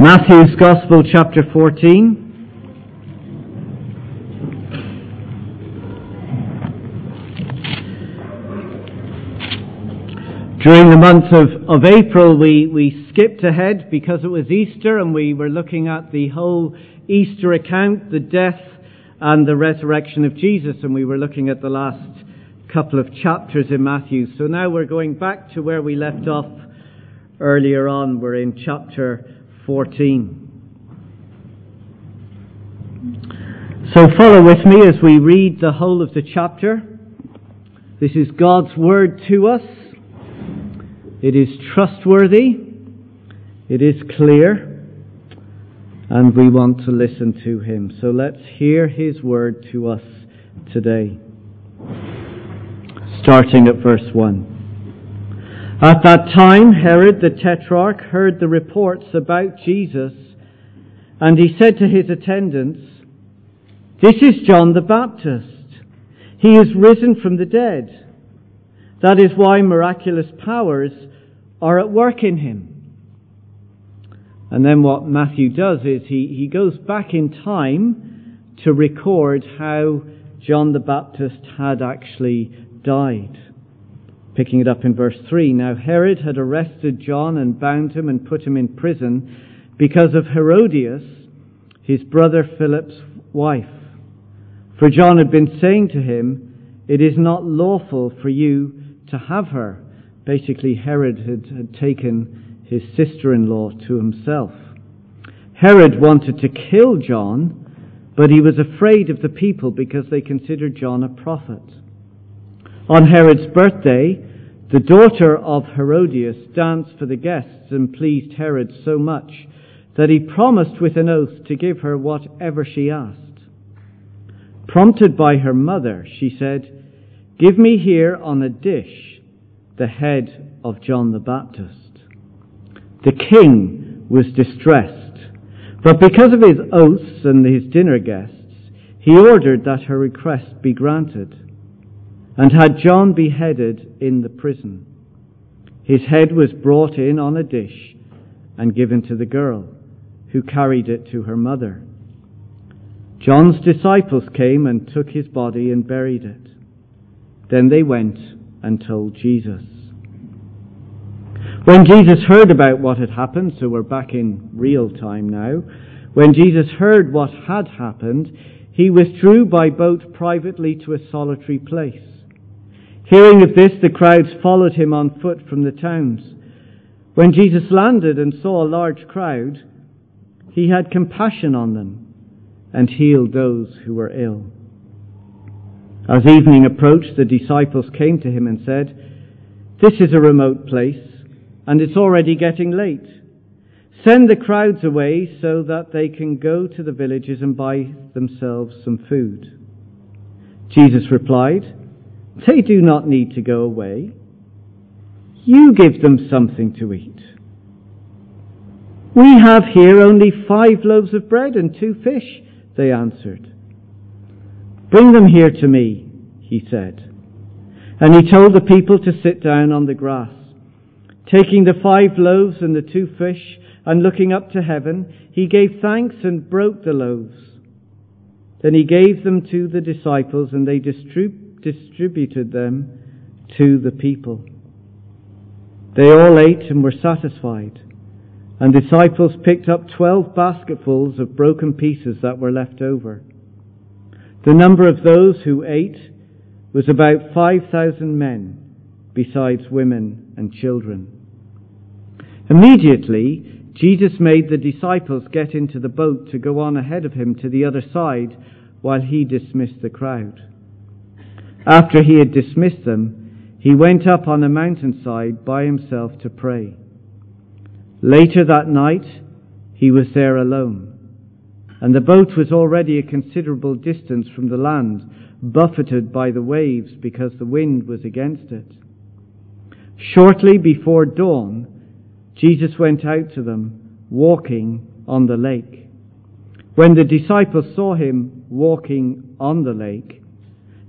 Matthew's Gospel, chapter 14. During the month of, of April, we, we skipped ahead because it was Easter and we were looking at the whole Easter account, the death and the resurrection of Jesus, and we were looking at the last couple of chapters in Matthew. So now we're going back to where we left off earlier on. We're in chapter 14. So follow with me as we read the whole of the chapter. This is God's word to us. It is trustworthy. It is clear. And we want to listen to him. So let's hear his word to us today. Starting at verse 1. At that time, Herod the Tetrarch heard the reports about Jesus, and he said to his attendants, This is John the Baptist. He is risen from the dead. That is why miraculous powers are at work in him. And then what Matthew does is he, he goes back in time to record how John the Baptist had actually died. Picking it up in verse 3. Now Herod had arrested John and bound him and put him in prison because of Herodias, his brother Philip's wife. For John had been saying to him, It is not lawful for you to have her. Basically, Herod had, had taken his sister in law to himself. Herod wanted to kill John, but he was afraid of the people because they considered John a prophet. On Herod's birthday, the daughter of Herodias danced for the guests and pleased Herod so much that he promised with an oath to give her whatever she asked. Prompted by her mother, she said, Give me here on a dish the head of John the Baptist. The king was distressed, but because of his oaths and his dinner guests, he ordered that her request be granted and had John beheaded in the prison. His head was brought in on a dish and given to the girl, who carried it to her mother. John's disciples came and took his body and buried it. Then they went and told Jesus. When Jesus heard about what had happened, so we're back in real time now, when Jesus heard what had happened, he withdrew by boat privately to a solitary place. Hearing of this, the crowds followed him on foot from the towns. When Jesus landed and saw a large crowd, he had compassion on them and healed those who were ill. As evening approached, the disciples came to him and said, This is a remote place, and it's already getting late. Send the crowds away so that they can go to the villages and buy themselves some food. Jesus replied, they do not need to go away. You give them something to eat. We have here only five loaves of bread and two fish, they answered. Bring them here to me, he said. And he told the people to sit down on the grass. Taking the five loaves and the two fish, and looking up to heaven, he gave thanks and broke the loaves. Then he gave them to the disciples, and they distributed distributed them to the people. They all ate and were satisfied. And disciples picked up twelve basketfuls of broken pieces that were left over. The number of those who ate was about 5,000 men, besides women and children. Immediately, Jesus made the disciples get into the boat to go on ahead of him to the other side while he dismissed the crowd. After he had dismissed them, he went up on a mountainside by himself to pray. Later that night, he was there alone, and the boat was already a considerable distance from the land, buffeted by the waves because the wind was against it. Shortly before dawn, Jesus went out to them, walking on the lake. When the disciples saw him walking on the lake,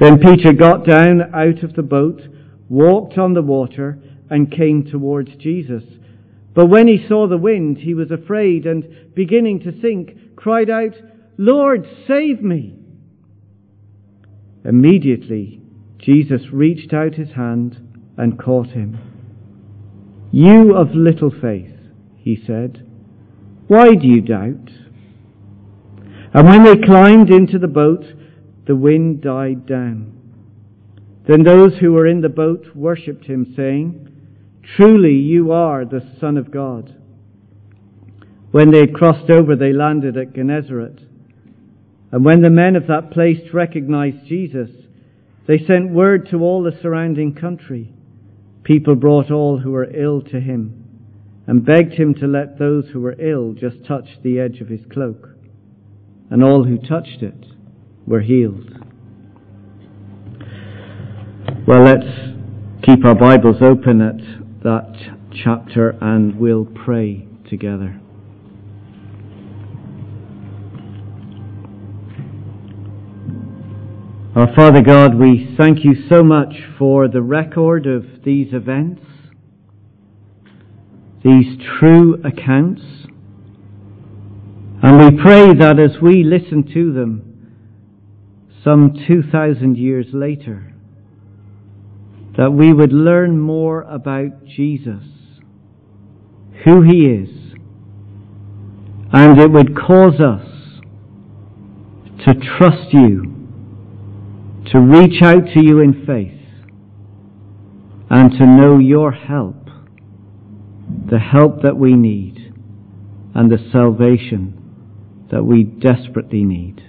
Then Peter got down out of the boat, walked on the water, and came towards Jesus. But when he saw the wind, he was afraid and, beginning to sink, cried out, Lord, save me! Immediately, Jesus reached out his hand and caught him. You of little faith, he said, why do you doubt? And when they climbed into the boat, the wind died down. Then those who were in the boat worshipped him, saying, Truly you are the Son of God. When they had crossed over, they landed at Gennesaret. And when the men of that place recognized Jesus, they sent word to all the surrounding country. People brought all who were ill to him and begged him to let those who were ill just touch the edge of his cloak. And all who touched it were healed. Well, let's keep our Bibles open at that chapter and we'll pray together. Our Father God, we thank you so much for the record of these events, these true accounts, and we pray that as we listen to them some 2,000 years later, that we would learn more about Jesus, who He is, and it would cause us to trust you, to reach out to you in faith, and to know your help, the help that we need, and the salvation that we desperately need.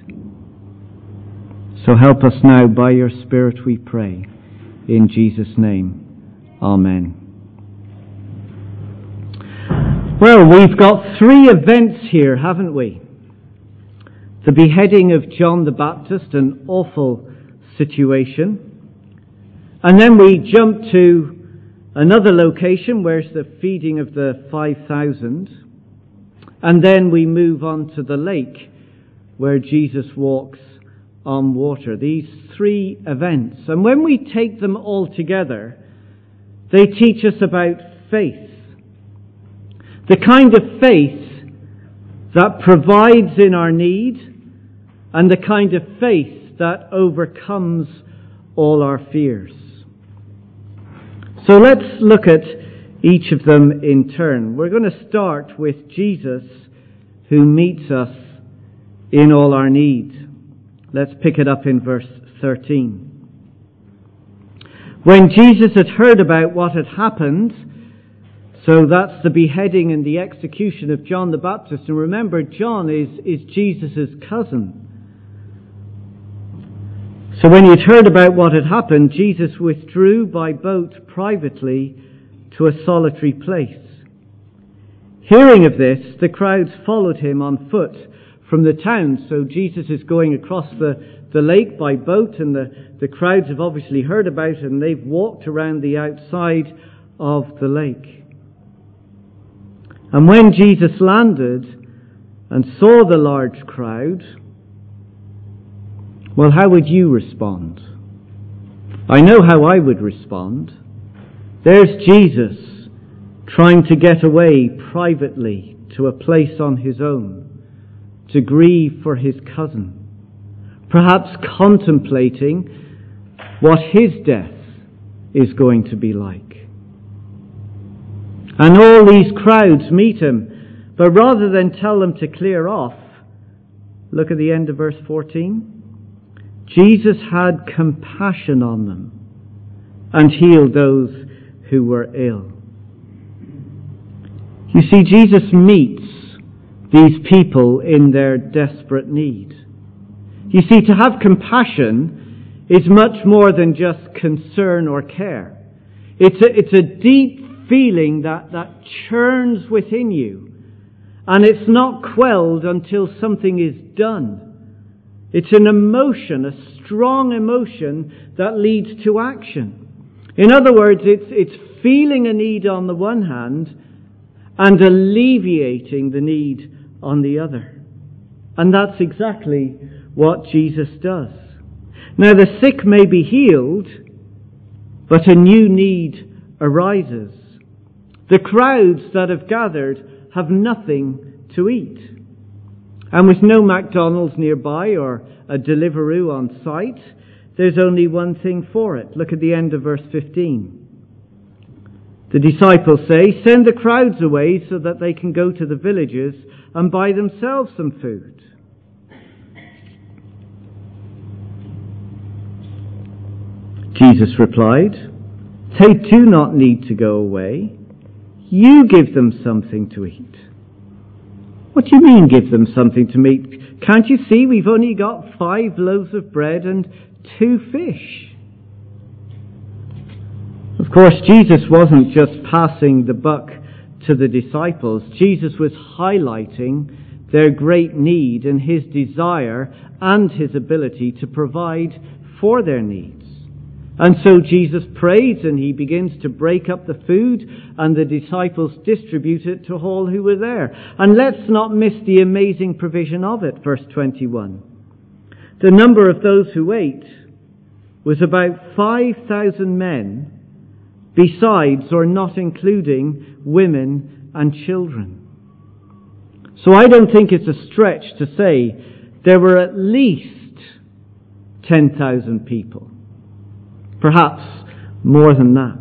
So help us now by your Spirit, we pray. In Jesus' name, Amen. Well, we've got three events here, haven't we? The beheading of John the Baptist, an awful situation. And then we jump to another location where's the feeding of the 5,000. And then we move on to the lake where Jesus walks on water. These three events. And when we take them all together, they teach us about faith. The kind of faith that provides in our need and the kind of faith that overcomes all our fears. So let's look at each of them in turn. We're going to start with Jesus who meets us in all our need. Let's pick it up in verse 13. When Jesus had heard about what had happened, so that's the beheading and the execution of John the Baptist. And remember, John is, is Jesus' cousin. So when he had heard about what had happened, Jesus withdrew by boat privately to a solitary place. Hearing of this, the crowds followed him on foot from the town. So Jesus is going across the, the lake by boat, and the, the crowds have obviously heard about it, and they've walked around the outside of the lake. And when Jesus landed and saw the large crowd, well, how would you respond? I know how I would respond. There's Jesus trying to get away privately to a place on his own to grieve for his cousin, perhaps contemplating what his death is going to be like. And all these crowds meet him, but rather than tell them to clear off, look at the end of verse 14. Jesus had compassion on them and healed those who were ill. You see, Jesus meets these people in their desperate need. You see, to have compassion is much more than just concern or care. It's a, it's a deep feeling that, that churns within you And it's not quelled until something is done. It's an emotion, a strong emotion that leads to action. In other words, it's, it's feeling a need on the one hand and alleviating the need on the other. And that's exactly what Jesus does. Now the sick may be healed, but a new need arises. The crowds that have gathered have nothing to eat. And with no McDonald's nearby or a Deliveroo on site, there's only one thing for it. Look at the end of verse 15. The disciples say, Send the crowds away so that they can go to the villages and buy themselves some food. Jesus replied, They do not need to go away. You give them something to eat. What do you mean, give them something to eat? Can't you see we've only got five loaves of bread and two fish? Of course, Jesus wasn't just passing the buck to the disciples. Jesus was highlighting their great need and his desire and his ability to provide for their needs. And so Jesus prays and he begins to break up the food and the disciples distribute it to all who were there. And let's not miss the amazing provision of it, verse 21. The number of those who ate was about 5,000 men, besides or not including women and children. So I don't think it's a stretch to say there were at least 10,000 people perhaps more than that.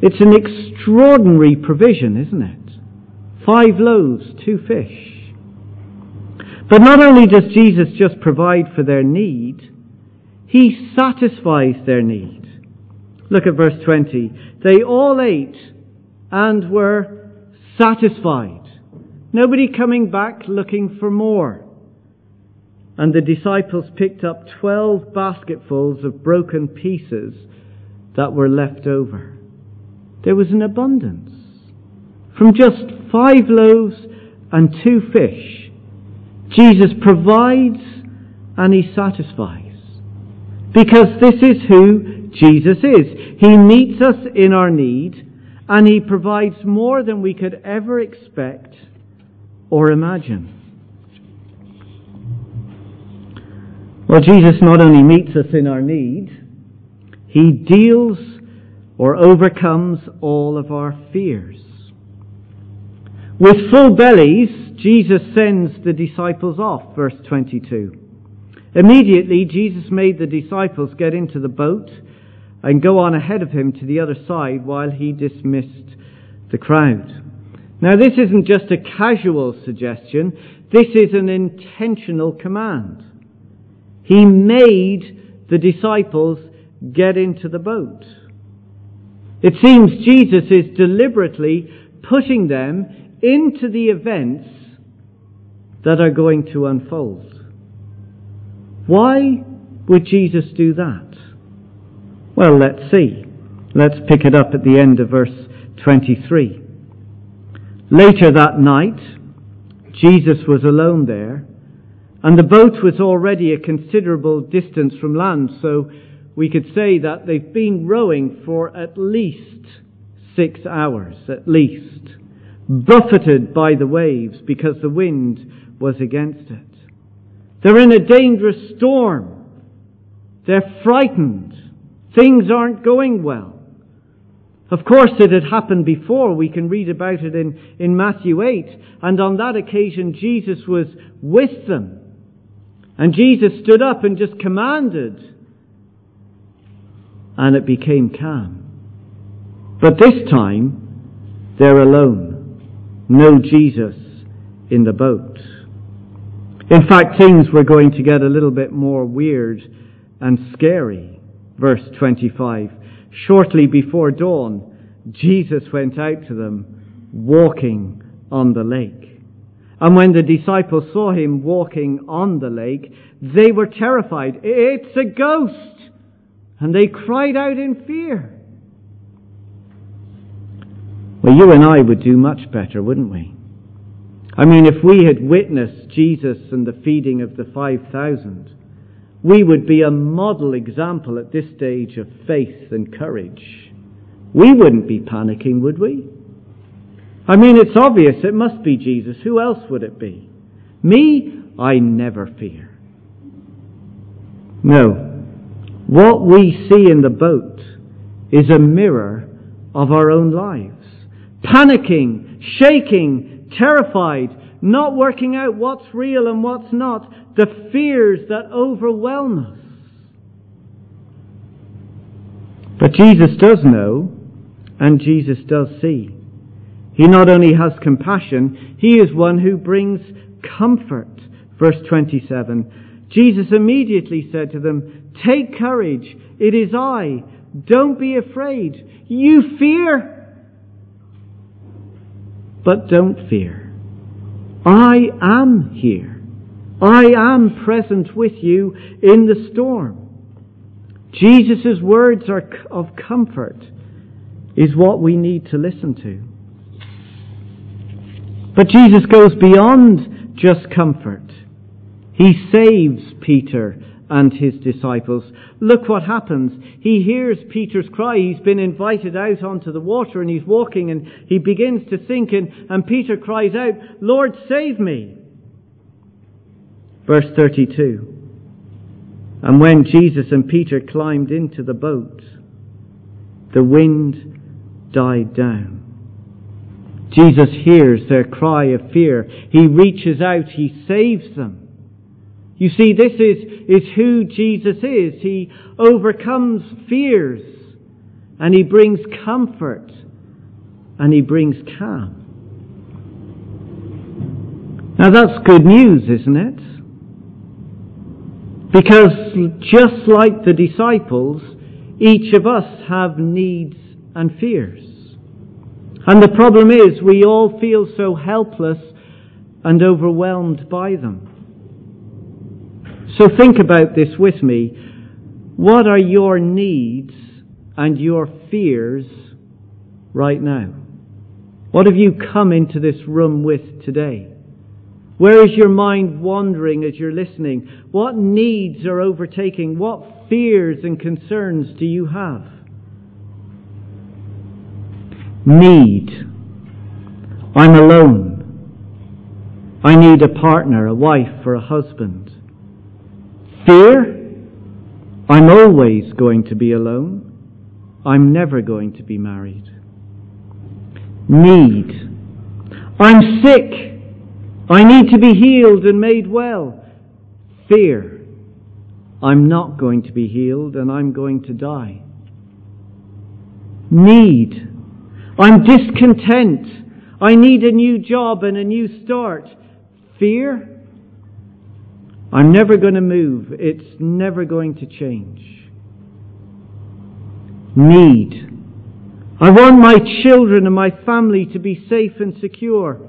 It's an extraordinary provision, isn't it? Five loaves, two fish. But not only does Jesus just provide for their need, he satisfies their need. Look at verse 20. They all ate and were satisfied. Nobody coming back looking for more and the disciples picked up twelve basketfuls of broken pieces that were left over. There was an abundance. From just five loaves and two fish, Jesus provides and he satisfies. Because this is who Jesus is. He meets us in our need and he provides more than we could ever expect or imagine. Well, Jesus not only meets us in our need, he deals or overcomes all of our fears. With full bellies, Jesus sends the disciples off, verse 22. Immediately, Jesus made the disciples get into the boat and go on ahead of him to the other side while he dismissed the crowd. Now, this isn't just a casual suggestion, this is an intentional command. He made the disciples get into the boat. It seems Jesus is deliberately putting them into the events that are going to unfold. Why would Jesus do that? Well, let's see. Let's pick it up at the end of verse 23. Later that night, Jesus was alone there and the boat was already a considerable distance from land, so we could say that they've been rowing for at least six hours, at least, buffeted by the waves because the wind was against it. They're in a dangerous storm. They're frightened. Things aren't going well. Of course, it had happened before. We can read about it in, in Matthew 8. And on that occasion, Jesus was with them. And Jesus stood up and just commanded, and it became calm. But this time, they're alone. No Jesus in the boat. In fact, things were going to get a little bit more weird and scary. Verse 25. Shortly before dawn, Jesus went out to them walking on the lake. And when the disciples saw him walking on the lake, they were terrified. It's a ghost! And they cried out in fear. Well, you and I would do much better, wouldn't we? I mean, if we had witnessed Jesus and the feeding of the 5,000, we would be a model example at this stage of faith and courage. We wouldn't be panicking, would we? I mean, it's obvious it must be Jesus. Who else would it be? Me, I never fear. No. What we see in the boat is a mirror of our own lives. Panicking, shaking, terrified, not working out what's real and what's not, the fears that overwhelm us. But Jesus does know, and Jesus does see. He not only has compassion, he is one who brings comfort. Verse 27. Jesus immediately said to them, Take courage, it is I. Don't be afraid. You fear, but don't fear. I am here. I am present with you in the storm. Jesus' words are of comfort is what we need to listen to. But Jesus goes beyond just comfort. He saves Peter and his disciples. Look what happens. He hears Peter's cry. He's been invited out onto the water and he's walking and he begins to sink and, and Peter cries out, Lord, save me. Verse 32. And when Jesus and Peter climbed into the boat, the wind died down. Jesus hears their cry of fear. He reaches out. He saves them. You see, this is, is who Jesus is. He overcomes fears and he brings comfort and he brings calm. Now that's good news, isn't it? Because just like the disciples, each of us have needs and fears. And the problem is we all feel so helpless and overwhelmed by them. So think about this with me. What are your needs and your fears right now? What have you come into this room with today? Where is your mind wandering as you're listening? What needs are overtaking? What fears and concerns do you have? Need. I'm alone. I need a partner, a wife, or a husband. Fear? I'm always going to be alone. I'm never going to be married. Need. I'm sick. I need to be healed and made well. Fear. I'm not going to be healed and I'm going to die. Need. I'm discontent. I need a new job and a new start. Fear. I'm never going to move. It's never going to change. Need. I want my children and my family to be safe and secure.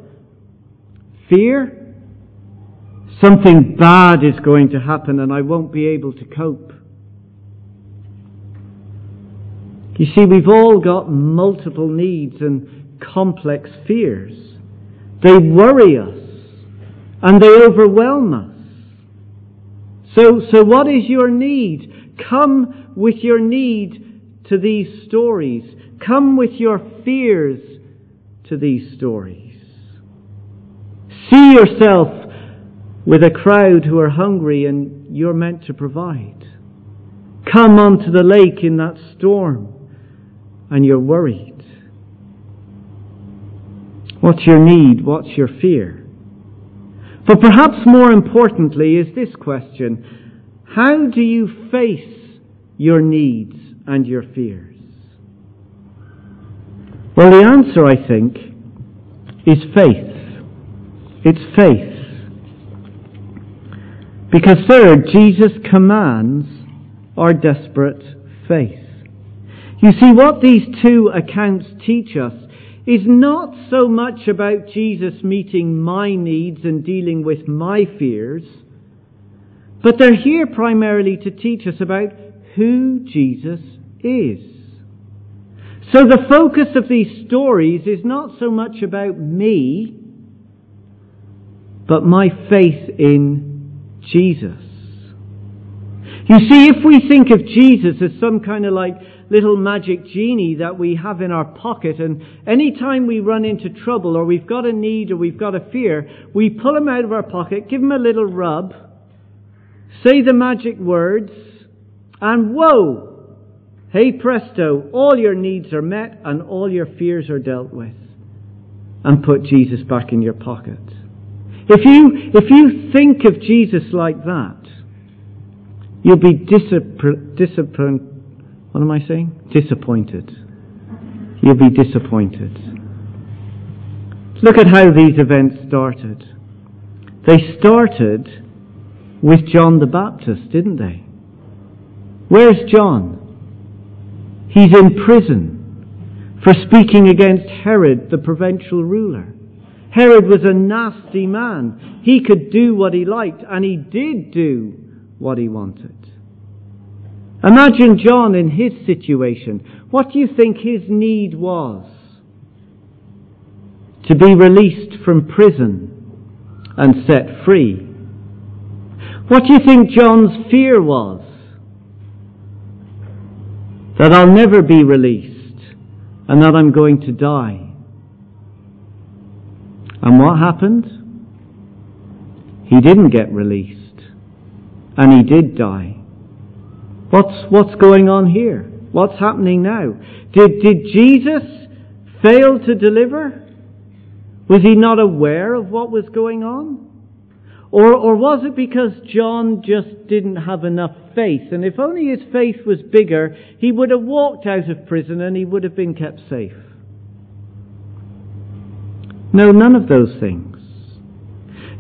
Fear. Something bad is going to happen and I won't be able to cope. You see, we've all got multiple needs and complex fears. They worry us and they overwhelm us. So, so what is your need? Come with your need to these stories. Come with your fears to these stories. See yourself with a crowd who are hungry and you're meant to provide. Come onto the lake in that storm and you're worried. What's your need? What's your fear? But perhaps more importantly is this question How do you face your needs and your fears? Well, the answer, I think, is faith. It's faith. Because, third, Jesus commands our desperate faith. You see, what these two accounts teach us is not so much about Jesus meeting my needs and dealing with my fears, but they're here primarily to teach us about who Jesus is. So the focus of these stories is not so much about me, but my faith in Jesus. You see, if we think of Jesus as some kind of like little magic genie that we have in our pocket, and any time we run into trouble or we've got a need or we've got a fear, we pull him out of our pocket, give him a little rub, say the magic words, and whoa! Hey presto, all your needs are met and all your fears are dealt with. And put Jesus back in your pocket. If you, if you think of Jesus like that, You'll be disappointed. What am I saying? Disappointed. You'll be disappointed. Look at how these events started. They started with John the Baptist, didn't they? Where's John? He's in prison for speaking against Herod, the provincial ruler. Herod was a nasty man. He could do what he liked, and he did do what he wanted. Imagine John in his situation. What do you think his need was? To be released from prison and set free. What do you think John's fear was? That I'll never be released and that I'm going to die. And what happened? He didn't get released and he did die. What's, what's going on here? What's happening now? Did, did Jesus fail to deliver? Was he not aware of what was going on? Or, or was it because John just didn't have enough faith? And if only his faith was bigger, he would have walked out of prison and he would have been kept safe. No, none of those things.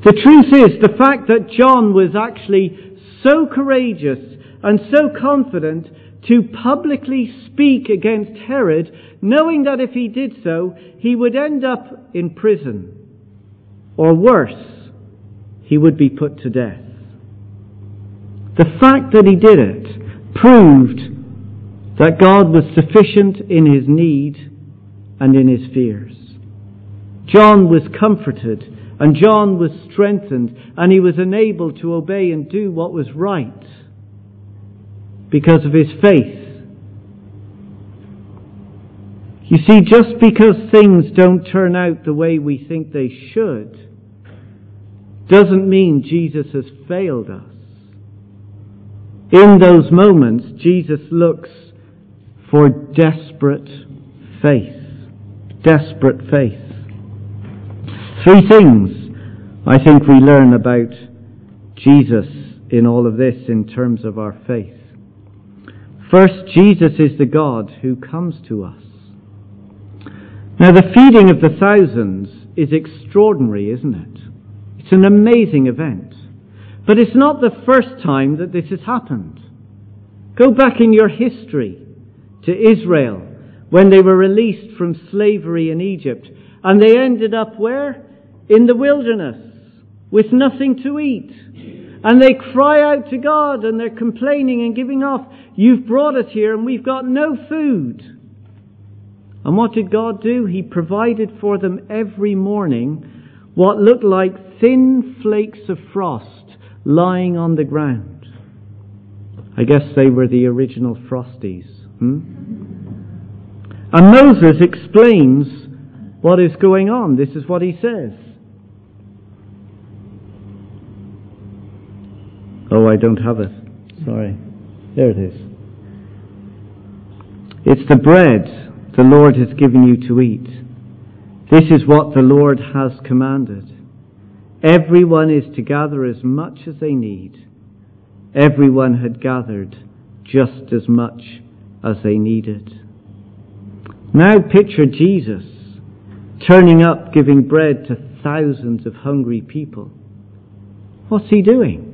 The truth is, the fact that John was actually so courageous and so confident to publicly speak against Herod, knowing that if he did so, he would end up in prison. Or worse, he would be put to death. The fact that he did it proved that God was sufficient in his need and in his fears. John was comforted and John was strengthened and he was enabled to obey and do what was right because of his faith. You see, just because things don't turn out the way we think they should, doesn't mean Jesus has failed us. In those moments, Jesus looks for desperate faith. Desperate faith. Three things I think we learn about Jesus in all of this in terms of our faith. First, Jesus is the God who comes to us. Now, the feeding of the thousands is extraordinary, isn't it? It's an amazing event. But it's not the first time that this has happened. Go back in your history to Israel when they were released from slavery in Egypt and they ended up where? In the wilderness with nothing to eat. And they cry out to God and they're complaining and giving off, You've brought us here and we've got no food. And what did God do? He provided for them every morning what looked like thin flakes of frost lying on the ground. I guess they were the original Frosties. Hmm? And Moses explains what is going on. This is what he says. Oh, I don't have it. Sorry. There it is. It's the bread the Lord has given you to eat. This is what the Lord has commanded. Everyone is to gather as much as they need. Everyone had gathered just as much as they needed. Now picture Jesus turning up giving bread to thousands of hungry people. What's he doing?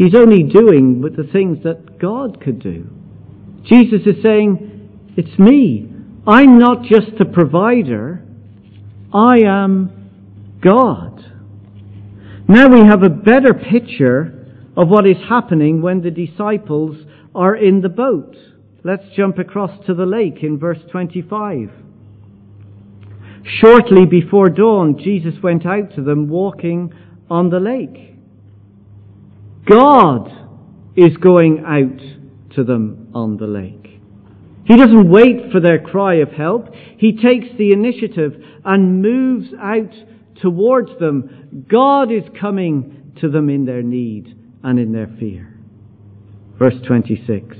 He's only doing with the things that God could do. Jesus is saying, It's me. I'm not just a provider, I am God. Now we have a better picture of what is happening when the disciples are in the boat. Let's jump across to the lake in verse 25. Shortly before dawn, Jesus went out to them walking on the lake. God is going out to them on the lake. He doesn't wait for their cry of help. He takes the initiative and moves out towards them. God is coming to them in their need and in their fear. Verse 26.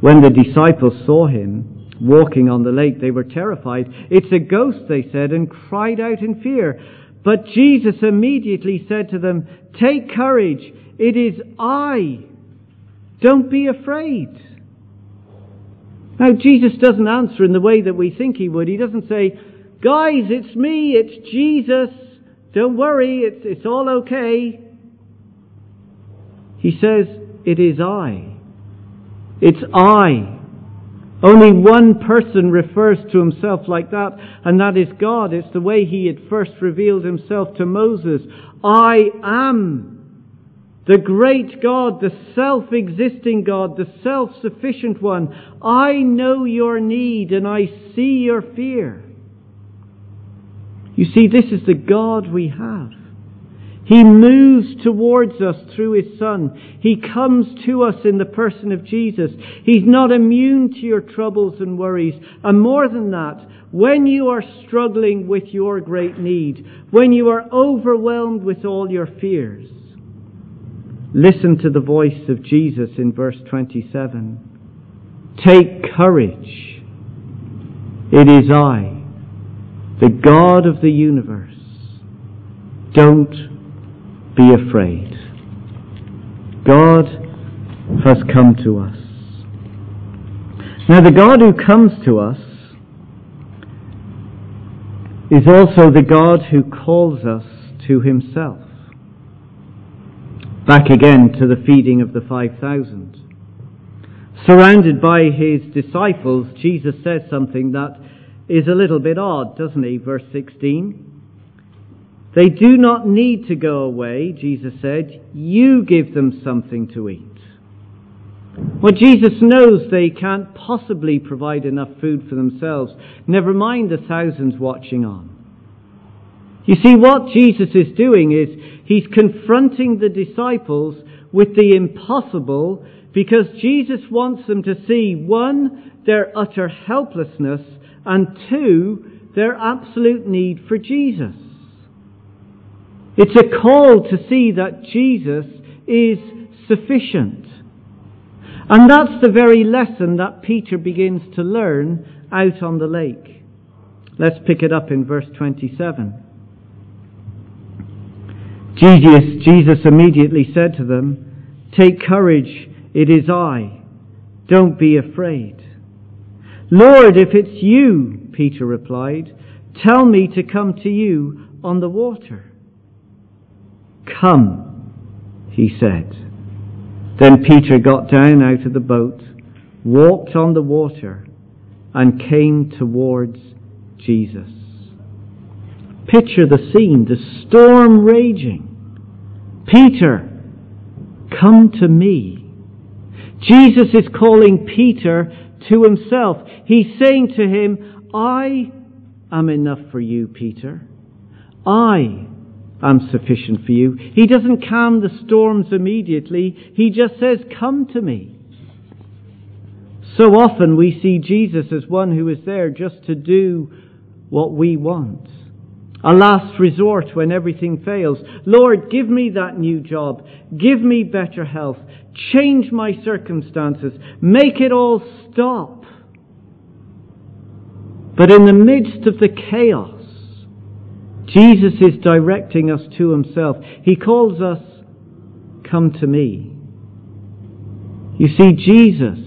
When the disciples saw him walking on the lake, they were terrified. It's a ghost, they said, and cried out in fear. But Jesus immediately said to them, Take courage, it is I. Don't be afraid. Now, Jesus doesn't answer in the way that we think he would. He doesn't say, Guys, it's me, it's Jesus. Don't worry, it's, it's all okay. He says, It is I. It's I. Only one person refers to himself like that, and that is God. It's the way he had first revealed himself to Moses. I am the great God, the self existing God, the self sufficient one. I know your need and I see your fear. You see, this is the God we have. He moves towards us through His Son. He comes to us in the person of Jesus. He's not immune to your troubles and worries. And more than that, when you are struggling with your great need, when you are overwhelmed with all your fears, listen to the voice of Jesus in verse 27. Take courage. It is I, the God of the universe. Don't be afraid. God has come to us. Now, the God who comes to us is also the God who calls us to himself. Back again to the feeding of the 5,000. Surrounded by his disciples, Jesus says something that is a little bit odd, doesn't he? Verse 16. They do not need to go away, Jesus said. You give them something to eat. Well, Jesus knows they can't possibly provide enough food for themselves, never mind the thousands watching on. You see, what Jesus is doing is he's confronting the disciples with the impossible because Jesus wants them to see, one, their utter helplessness, and two, their absolute need for Jesus. It's a call to see that Jesus is sufficient. And that's the very lesson that Peter begins to learn out on the lake. Let's pick it up in verse 27. Jesus, immediately said to them, Take courage, it is I. Don't be afraid. Lord, if it's you, Peter replied, tell me to come to you on the water. Come, he said. Then Peter got down out of the boat, walked on the water, and came towards Jesus. Picture the scene, the storm raging. Peter, come to me. Jesus is calling Peter to himself. He's saying to him, I am enough for you, Peter. I am sufficient for you. He doesn't calm the storms immediately. He just says, Come to me. So often we see Jesus as one who is there just to do what we want. A last resort when everything fails. Lord, give me that new job. Give me better health. Change my circumstances. Make it all stop. But in the midst of the chaos, Jesus is directing us to himself. He calls us, Come to me. You see, Jesus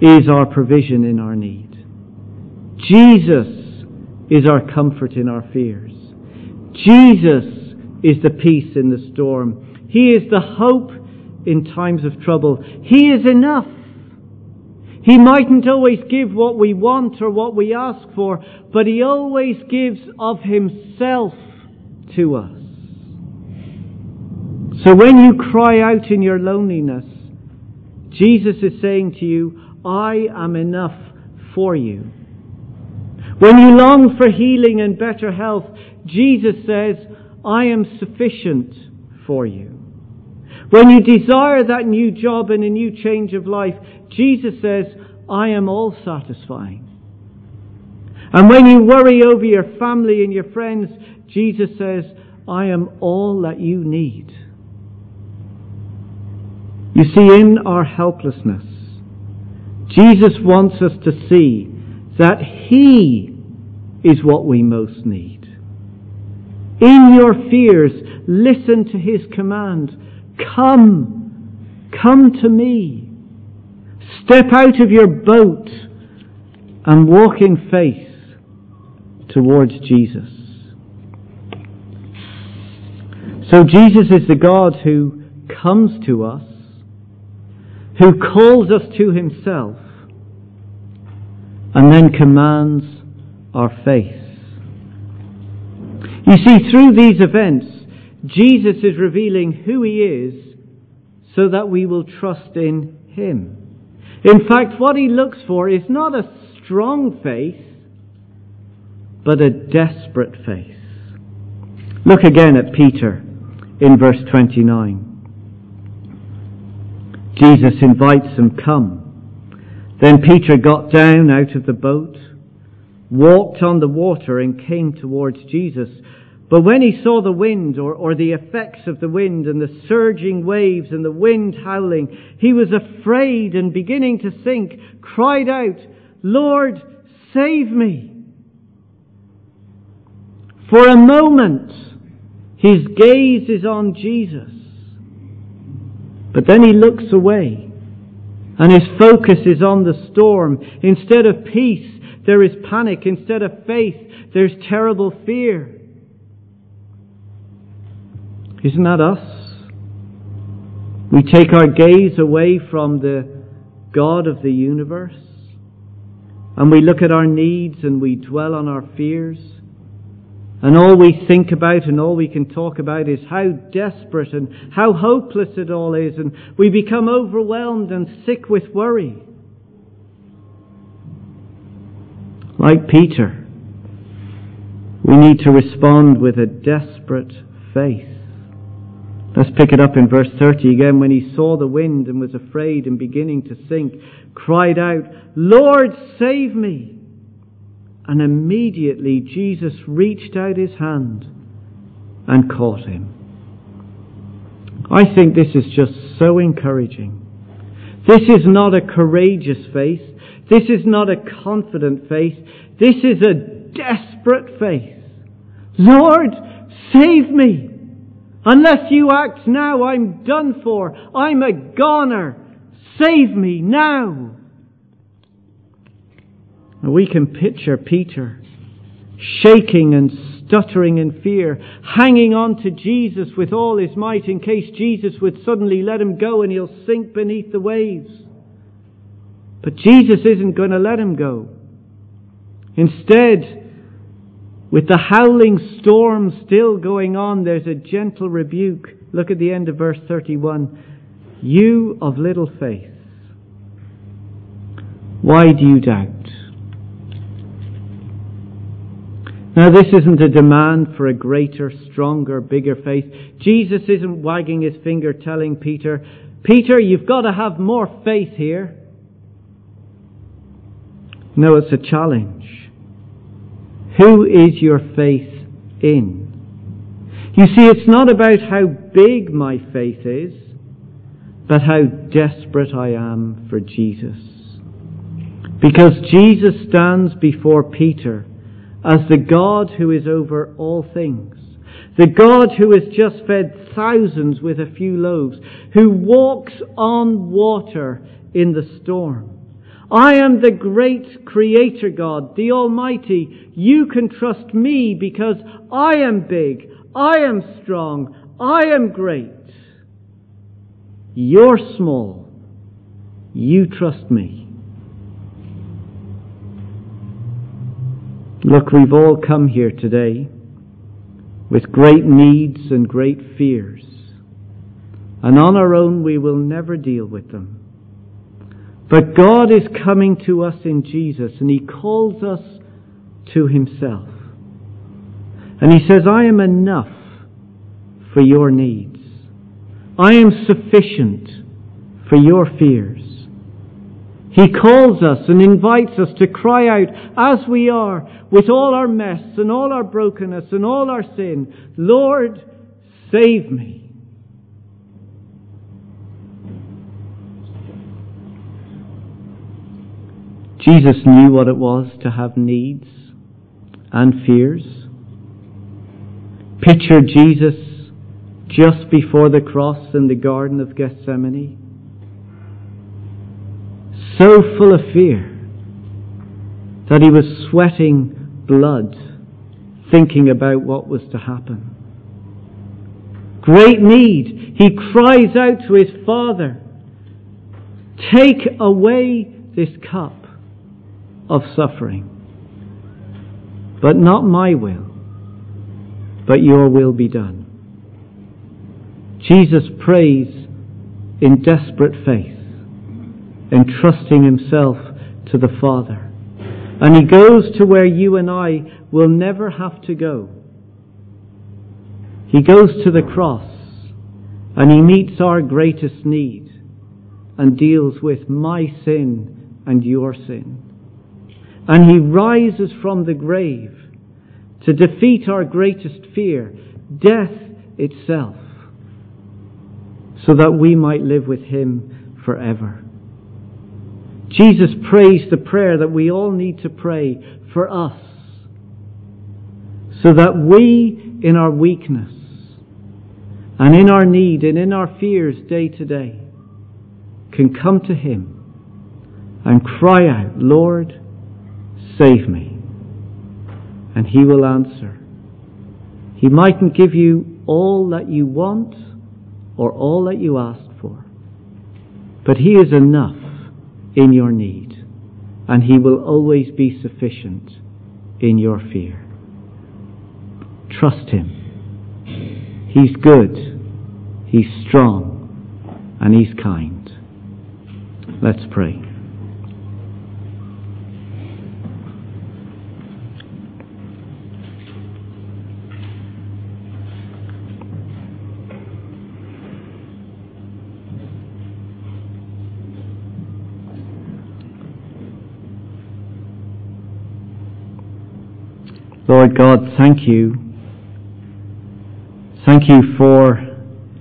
is our provision in our need. Jesus is our comfort in our fears. Jesus is the peace in the storm. He is the hope in times of trouble. He is enough. He mightn't always give what we want or what we ask for, but He always gives of Himself to us. So when you cry out in your loneliness, Jesus is saying to you, I am enough for you. When you long for healing and better health, Jesus says, I am sufficient for you. When you desire that new job and a new change of life, Jesus says, I am all satisfying. And when you worry over your family and your friends, Jesus says, I am all that you need. You see, in our helplessness, Jesus wants us to see that He is what we most need. In your fears, listen to His command. Come, come to me. Step out of your boat and walk in faith towards Jesus. So Jesus is the God who comes to us, who calls us to himself, and then commands our faith. You see, through these events, Jesus is revealing who he is so that we will trust in him. In fact, what he looks for is not a strong faith, but a desperate faith. Look again at Peter in verse 29. Jesus invites him, Come. Then Peter got down out of the boat, walked on the water, and came towards Jesus. But when he saw the wind, or, or the effects of the wind, and the surging waves, and the wind howling, he was afraid and beginning to sink, cried out, Lord, save me. For a moment, his gaze is on Jesus. But then he looks away, and his focus is on the storm. Instead of peace, there is panic. Instead of faith, there's terrible fear. Isn't that us? We take our gaze away from the God of the universe, and we look at our needs and we dwell on our fears. And all we think about and all we can talk about is how desperate and how hopeless it all is, and we become overwhelmed and sick with worry. Like Peter, we need to respond with a desperate faith. Let's pick it up in verse 30 again. When he saw the wind and was afraid and beginning to sink, cried out, Lord, save me! And immediately Jesus reached out his hand and caught him. I think this is just so encouraging. This is not a courageous faith. This is not a confident faith. This is a desperate faith. Lord, save me. Unless you act now, I'm done for. I'm a goner. Save me now. We can picture Peter shaking and stuttering in fear, hanging on to Jesus with all his might in case Jesus would suddenly let him go and he'll sink beneath the waves. But Jesus isn't going to let him go. Instead, with the howling storm still going on, there's a gentle rebuke. Look at the end of verse 31. You of little faith, why do you doubt? Now, this isn't a demand for a greater, stronger, bigger faith. Jesus isn't wagging his finger telling Peter, Peter, you've got to have more faith here. No, it's a challenge. Who is your faith in? You see, it's not about how big my faith is, but how desperate I am for Jesus. Because Jesus stands before Peter as the God who is over all things. The God who has just fed thousands with a few loaves, who walks on water in the storm. I am the great creator God, the Almighty. You can trust me because I am big, I am strong, I am great. You're small. You trust me. Look, we've all come here today with great needs and great fears. And on our own, we will never deal with them. But God is coming to us in Jesus, and He calls us to Himself. And He says, I am enough for your needs. I am sufficient for your fears. He calls us and invites us to cry out as we are with all our mess and all our brokenness and all our sin, Lord, save me. Jesus knew what it was to have needs and fears. Picture Jesus just before the cross in the Garden of Gethsemane. So full of fear that he was sweating blood thinking about what was to happen. Great need. He cries out to his Father, Take away this cup of suffering. But not my will, but your will be done. Jesus prays in desperate faith, entrusting himself to the Father. And he goes to where you and I will never have to go. He goes to the cross and he meets our greatest need and deals with my sin and your sin. And he rises from the grave to defeat our greatest fear, death itself, so that we might live with him forever. Jesus prays the prayer that we all need to pray for us, so that we, in our weakness, and in our need and in our fears day to day, can come to Him and cry out, Lord, save me. And He will answer. He mightn't give you all that you want or all that you ask for, but He is enough in your need, and He will always be sufficient in your fear. Trust Him. He's good, He's strong, and He's kind. Let's pray. Lord God, thank you. Thank you for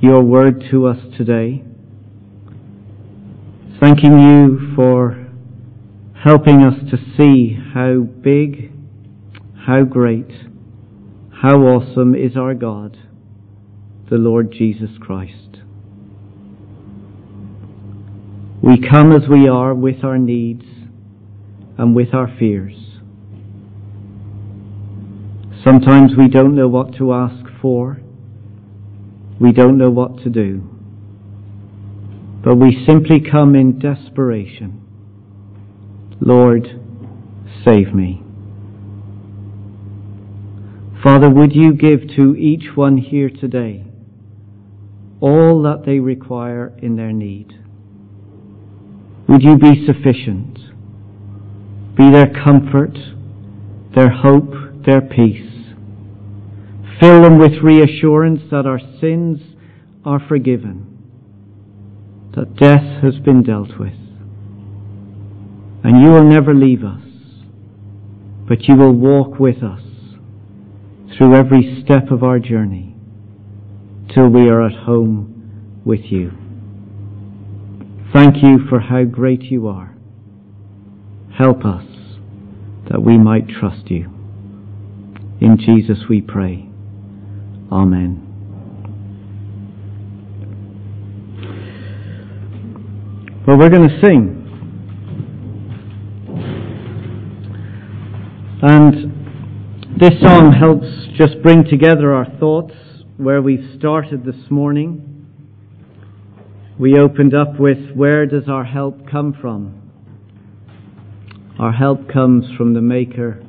your word to us today. Thanking you for helping us to see how big, how great, how awesome is our God, the Lord Jesus Christ. We come as we are with our needs and with our fears. Sometimes we don't know what to ask for. We don't know what to do. But we simply come in desperation. Lord, save me. Father, would you give to each one here today all that they require in their need? Would you be sufficient? Be their comfort, their hope, their peace. Fill them with reassurance that our sins are forgiven, that death has been dealt with, and you will never leave us, but you will walk with us through every step of our journey till we are at home with you. Thank you for how great you are. Help us that we might trust you. In Jesus we pray. Amen. Well, we're going to sing. And this song helps just bring together our thoughts where we've started this morning. We opened up with Where does our help come from? Our help comes from the Maker